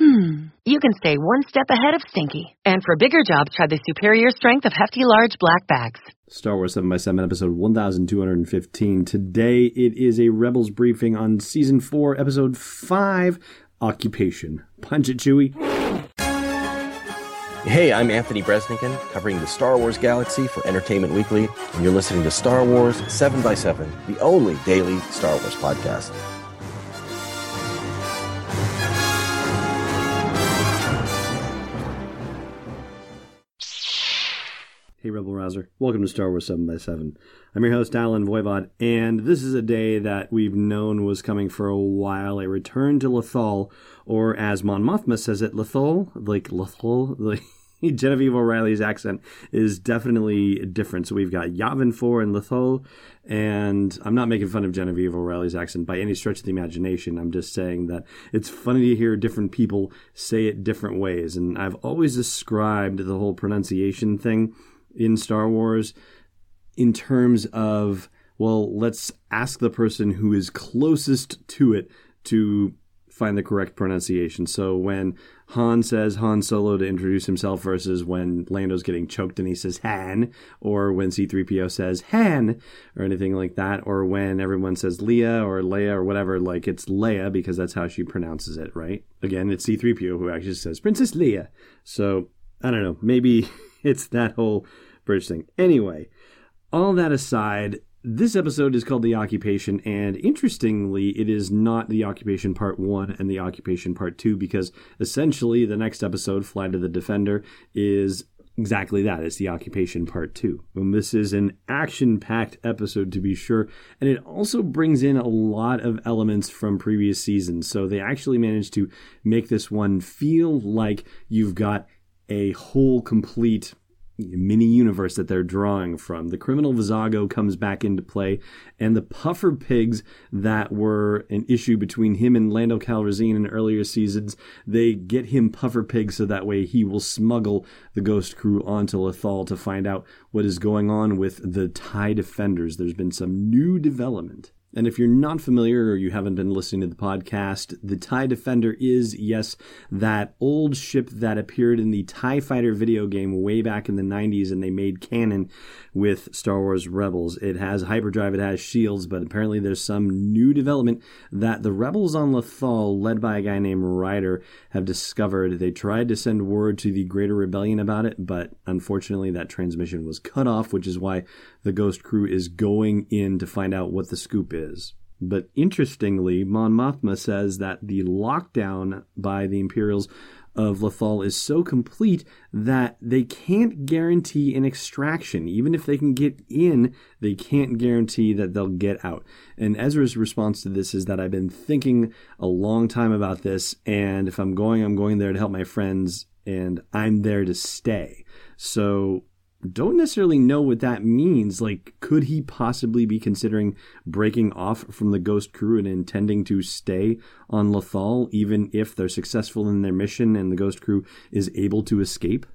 Hmm. You can stay one step ahead of Stinky. And for bigger jobs, try the superior strength of hefty large black bags. Star Wars 7 by 7 episode 1215. Today it is a Rebels briefing on season 4, episode 5, Occupation. Punch it, Chewie. Hey, I'm Anthony Breznican, covering the Star Wars galaxy for Entertainment Weekly, and you're listening to Star Wars 7 by 7 the only daily Star Wars podcast. Hey, Rebel Rouser. Welcome to Star Wars 7 by 7 I'm your host, Allen Voivod, and this is a day that we've known was coming for a while a return to Lothal, or as Mon Mothma says it, Lothal? Like Lothal? Like. Genevieve O'Reilly's accent is definitely different. So we've got Yavin 4 and Lothal, and I'm not making fun of Genevieve O'Reilly's accent by any stretch of the imagination. I'm just saying that it's funny to hear different people say it different ways. And I've always described the whole pronunciation thing in Star Wars in terms of, well, let's ask the person who is closest to it to find the correct pronunciation. So when Han says Han Solo to introduce himself versus when Lando's getting choked and he says Han, or when C3PO says Han, or anything like that, or when everyone says Leia or Leia or whatever, like it's Leia because that's how she pronounces it, right? Again, it's C3PO who actually says Princess Leia. So I don't know, maybe it's that whole bridge thing. Anyway, all that aside, this episode is called The Occupation, and interestingly, it is not The Occupation Part 1 and The Occupation Part 2 because essentially the next episode, Flight of the Defender, is exactly that. It's The Occupation Part 2. And this is an action packed episode to be sure, and it also brings in a lot of elements from previous seasons. So they actually managed to make this one feel like you've got a whole complete mini universe that they're drawing from. The criminal Vizago comes back into play, and the puffer pigs that were an issue between him and Lando Calrissian in earlier seasons, they get him puffer pigs so that way he will smuggle the Ghost Crew onto Lothal to find out what is going on with the TIE Defenders. There's been some new development. And if you're not familiar or you haven't been listening to the podcast, the TIE Defender is, yes, that old ship that appeared in the TIE Fighter video game way back in the 90s and they made canon with Star Wars Rebels. It has hyperdrive, it has shields, but apparently there's some new development that the Rebels on Lothal, led by a guy named Ryder, have discovered. They tried to send word to the Greater Rebellion about it, but unfortunately that transmission was cut off, which is why the Ghost Crew is going in to find out what the scoop is. But interestingly, Mon Mothma says that the lockdown by the Imperials of Lothal is so complete that they can't guarantee an extraction. Even if they can get in, they can't guarantee that they'll get out. And Ezra's response to this is that I've been thinking a long time about this, and if I'm going, I'm going there to help my friends, and I'm there to stay. So don't necessarily know what that means. Like, could he possibly be considering breaking off from the Ghost crew and intending to stay on Lothal, even if they're successful in their mission and the Ghost crew is able to escape?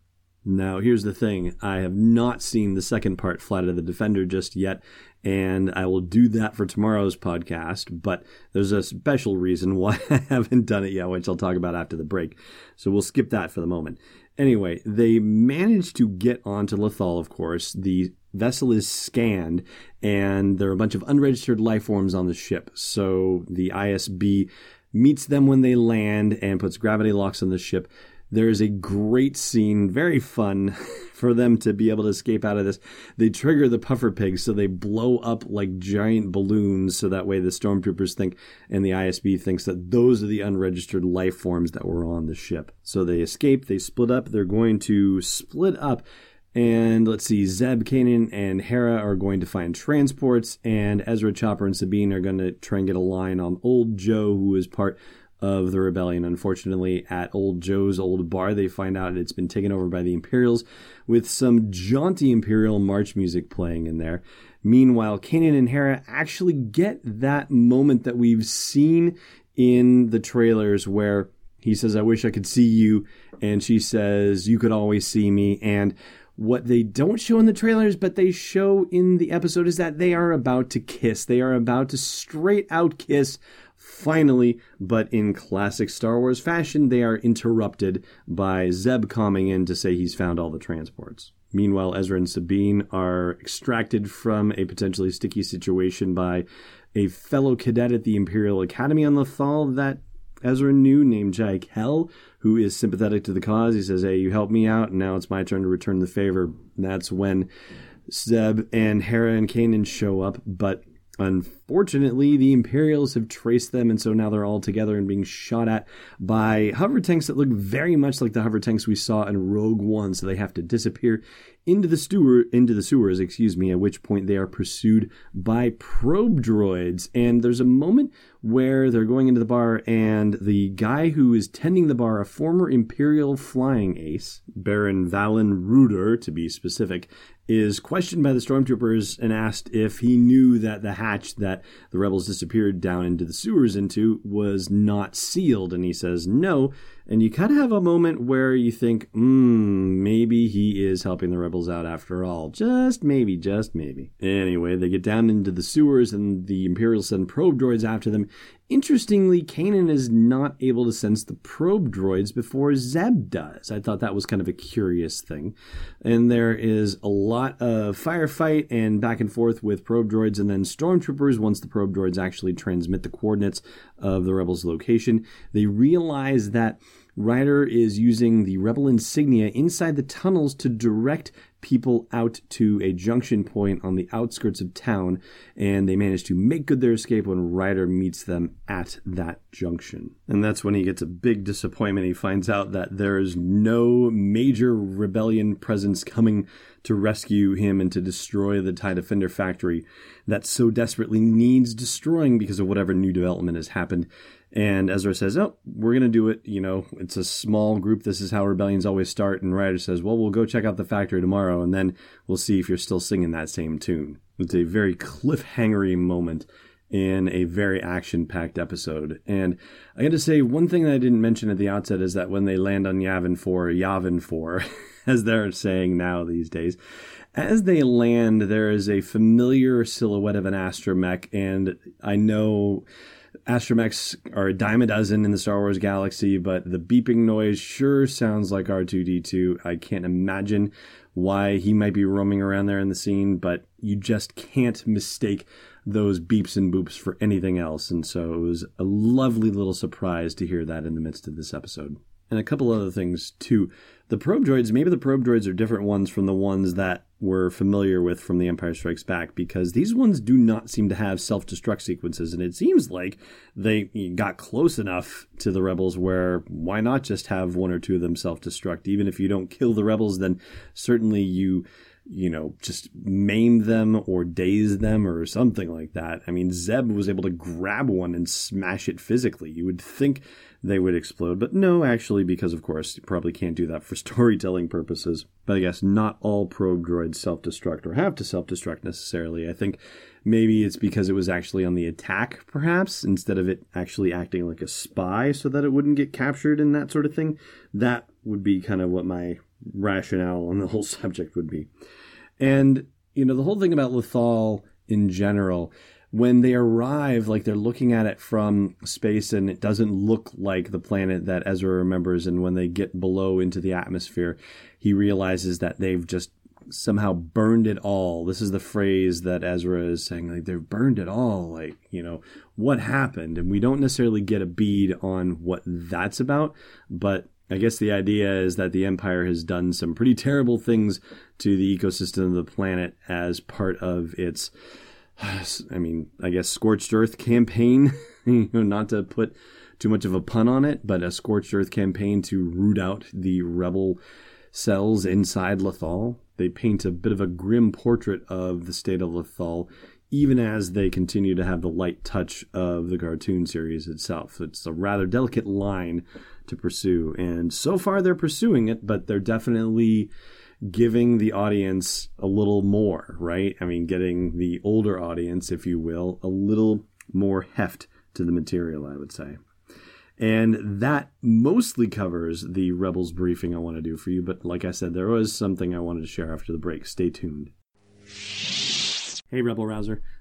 Now, here's the thing I have not seen the second part, Flight of the Defender, just yet, and I will do that for tomorrow's podcast, but there's a special reason why I haven't done it yet, which I'll talk about after the break. So we'll skip that for the moment. Anyway, they manage to get onto Lothal, of course. The vessel is scanned, and there are a bunch of unregistered life forms on the ship. So the ISB meets them when they land and puts gravity locks on the ship. There is a great scene, very fun for them to be able to escape out of this. They trigger the puffer pigs, so they blow up like giant balloons, so that way the stormtroopers think and the ISB thinks that those are the unregistered life forms that were on the ship. So they escape, they split up, they're going to split up. And let's see, Zeb, Kanan, and Hera are going to find transports, and Ezra, Chopper, and Sabine are going to try and get a line on Old Joe, who is part of the rebellion. Unfortunately, at Old Joe's old bar, they find out it's been taken over by the Imperials with some jaunty Imperial march music playing in there. Meanwhile, Kanan and Hera actually get that moment that we've seen in the trailers where he says, I wish I could see you. And she says, You could always see me. And what they don't show in the trailers, but they show in the episode, is that they are about to kiss. They are about to straight out kiss Finally, but in classic Star Wars fashion, they are interrupted by Zeb coming in to say he's found all the transports. Meanwhile, Ezra and Sabine are extracted from a potentially sticky situation by a fellow cadet at the Imperial Academy on Lothal that Ezra knew named Jai Kell, who is sympathetic to the cause. He says, Hey, you helped me out, and now it's my turn to return the favor. That's when Zeb and Hera and Kanan show up, but Unfortunately, the Imperials have traced them, and so now they're all together and being shot at by hover tanks that look very much like the hover tanks we saw in Rogue One. So they have to disappear into the sewer, into the sewers, excuse me. At which point they are pursued by probe droids, and there's a moment where they're going into the bar, and the guy who is tending the bar, a former Imperial flying ace, Baron Valen Rudor to be specific, is questioned by the stormtroopers and asked if he knew that the hatch that the rebels disappeared down into the sewers into was not sealed. And he says no. And you kind of have a moment where you think, hmm, maybe he is helping the rebels out after all. Just maybe, just maybe. Anyway, they get down into the sewers and the Imperials send probe droids after them. Interestingly, Kanan is not able to sense the probe droids before Zeb does. I thought that was kind of a curious thing. And there is a lot of firefight and back and forth with probe droids and then stormtroopers once the probe droids actually transmit the coordinates of the rebels' location. They realize that Ryder is using the rebel insignia inside the tunnels to direct people out to a junction point on the outskirts of town, and they manage to make good their escape when Ryder meets them at that junction. And that's when he gets a big disappointment. He finds out that there's no major rebellion presence coming to rescue him and to destroy the TIE Defender factory that so desperately needs destroying because of whatever new development has happened. And Ezra says, Oh, we're going to do it. You know, it's a small group. This is how rebellions always start. And Ryder says, Well, we'll go check out the factory tomorrow and then we'll see if you're still singing that same tune. It's a very cliffhangery moment in a very action packed episode. And I got to say, one thing that I didn't mention at the outset is that when they land on Yavin 4, Yavin 4, as they're saying now these days, as they land, there is a familiar silhouette of an astromech. And I know astromechs are a dime a dozen in the Star Wars galaxy, but the beeping noise sure sounds like R2D2. I can't imagine why he might be roaming around there in the scene, but you just can't mistake those beeps and boops for anything else. And so it was a lovely little surprise to hear that in the midst of this episode. And a couple other things too. The probe droids, maybe the probe droids are different ones from the ones that we're familiar with from The Empire Strikes Back because these ones do not seem to have self destruct sequences. And it seems like they got close enough to the rebels where why not just have one or two of them self destruct? Even if you don't kill the rebels, then certainly you you know, just maim them or daze them or something like that. I mean, Zeb was able to grab one and smash it physically. You would think they would explode. But no, actually, because of course, you probably can't do that for storytelling purposes. But I guess not all probe droids self destruct or have to self destruct necessarily. I think maybe it's because it was actually on the attack, perhaps, instead of it actually acting like a spy so that it wouldn't get captured and that sort of thing. That would be kind of what my rationale on the whole subject would be. And, you know, the whole thing about Lothal in general when they arrive, like they're looking at it from space and it doesn't look like the planet that Ezra remembers. And when they get below into the atmosphere, he realizes that they've just somehow burned it all. This is the phrase that Ezra is saying, like, they've burned it all. Like, you know, what happened? And we don't necessarily get a bead on what that's about, but I guess the idea is that the Empire has done some pretty terrible things to the ecosystem of the planet as part of its I mean, I guess scorched earth campaign, you know, not to put too much of a pun on it, but a scorched earth campaign to root out the rebel cells inside Lothal. They paint a bit of a grim portrait of the state of Lothal, even as they continue to have the light touch of the cartoon series itself. It's a rather delicate line to pursue, and so far they're pursuing it, but they're definitely giving the audience a little more, right? I mean, getting the older audience, if you will, a little more heft to the material, I would say. And that mostly covers the Rebels briefing I want to do for you. But like I said, there was something I wanted to share after the break. Stay tuned. Hey, Rebel Rouser.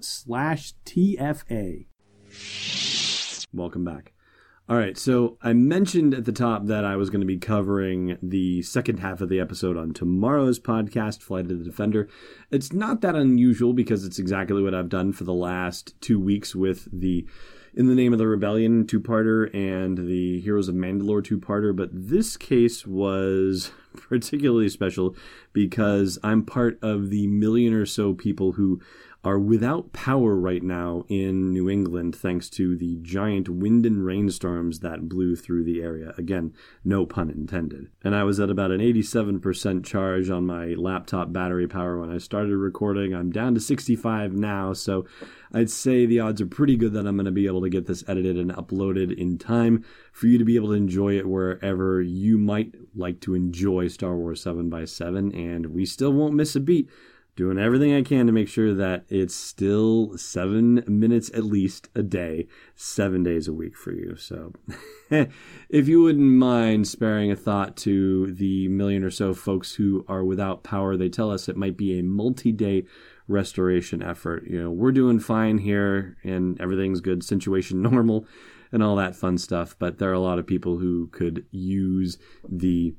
slash TFA. Welcome back. All right, so I mentioned at the top that I was going to be covering the second half of the episode on tomorrow's podcast, Flight of the Defender. It's not that unusual because it's exactly what I've done for the last two weeks with the In the Name of the Rebellion two parter and the Heroes of Mandalore two parter, but this case was particularly special because I'm part of the million or so people who are without power right now in New England thanks to the giant wind and rainstorms that blew through the area. Again, no pun intended. And I was at about an 87% charge on my laptop battery power when I started recording. I'm down to 65 now, so I'd say the odds are pretty good that I'm going to be able to get this edited and uploaded in time for you to be able to enjoy it wherever you might like to enjoy Star Wars 7 by 7 and we still won't miss a beat doing everything I can to make sure that it's still seven minutes at least a day, seven days a week for you. So, if you wouldn't mind sparing a thought to the million or so folks who are without power, they tell us it might be a multi day restoration effort. You know, we're doing fine here and everything's good, situation normal, and all that fun stuff. But there are a lot of people who could use the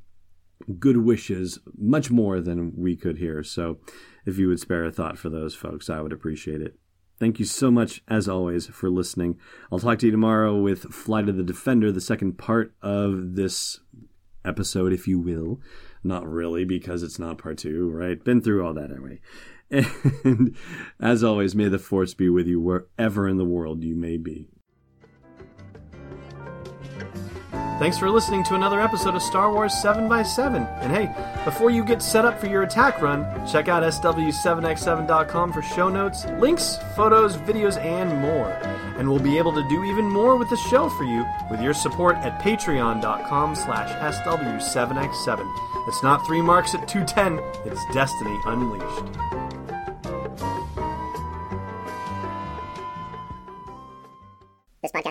good wishes much more than we could here. So, if you would spare a thought for those folks, I would appreciate it. Thank you so much, as always, for listening. I'll talk to you tomorrow with Flight of the Defender, the second part of this episode, if you will. Not really, because it's not part two, right? Been through all that anyway. And as always, may the force be with you wherever in the world you may be. Thanks for listening to another episode of Star Wars 7x7. And hey, before you get set up for your attack run, check out SW7x7.com for show notes, links, photos, videos, and more. And we'll be able to do even more with the show for you with your support at patreon.com slash SW7x7. It's not three marks at 210, it's Destiny Unleashed.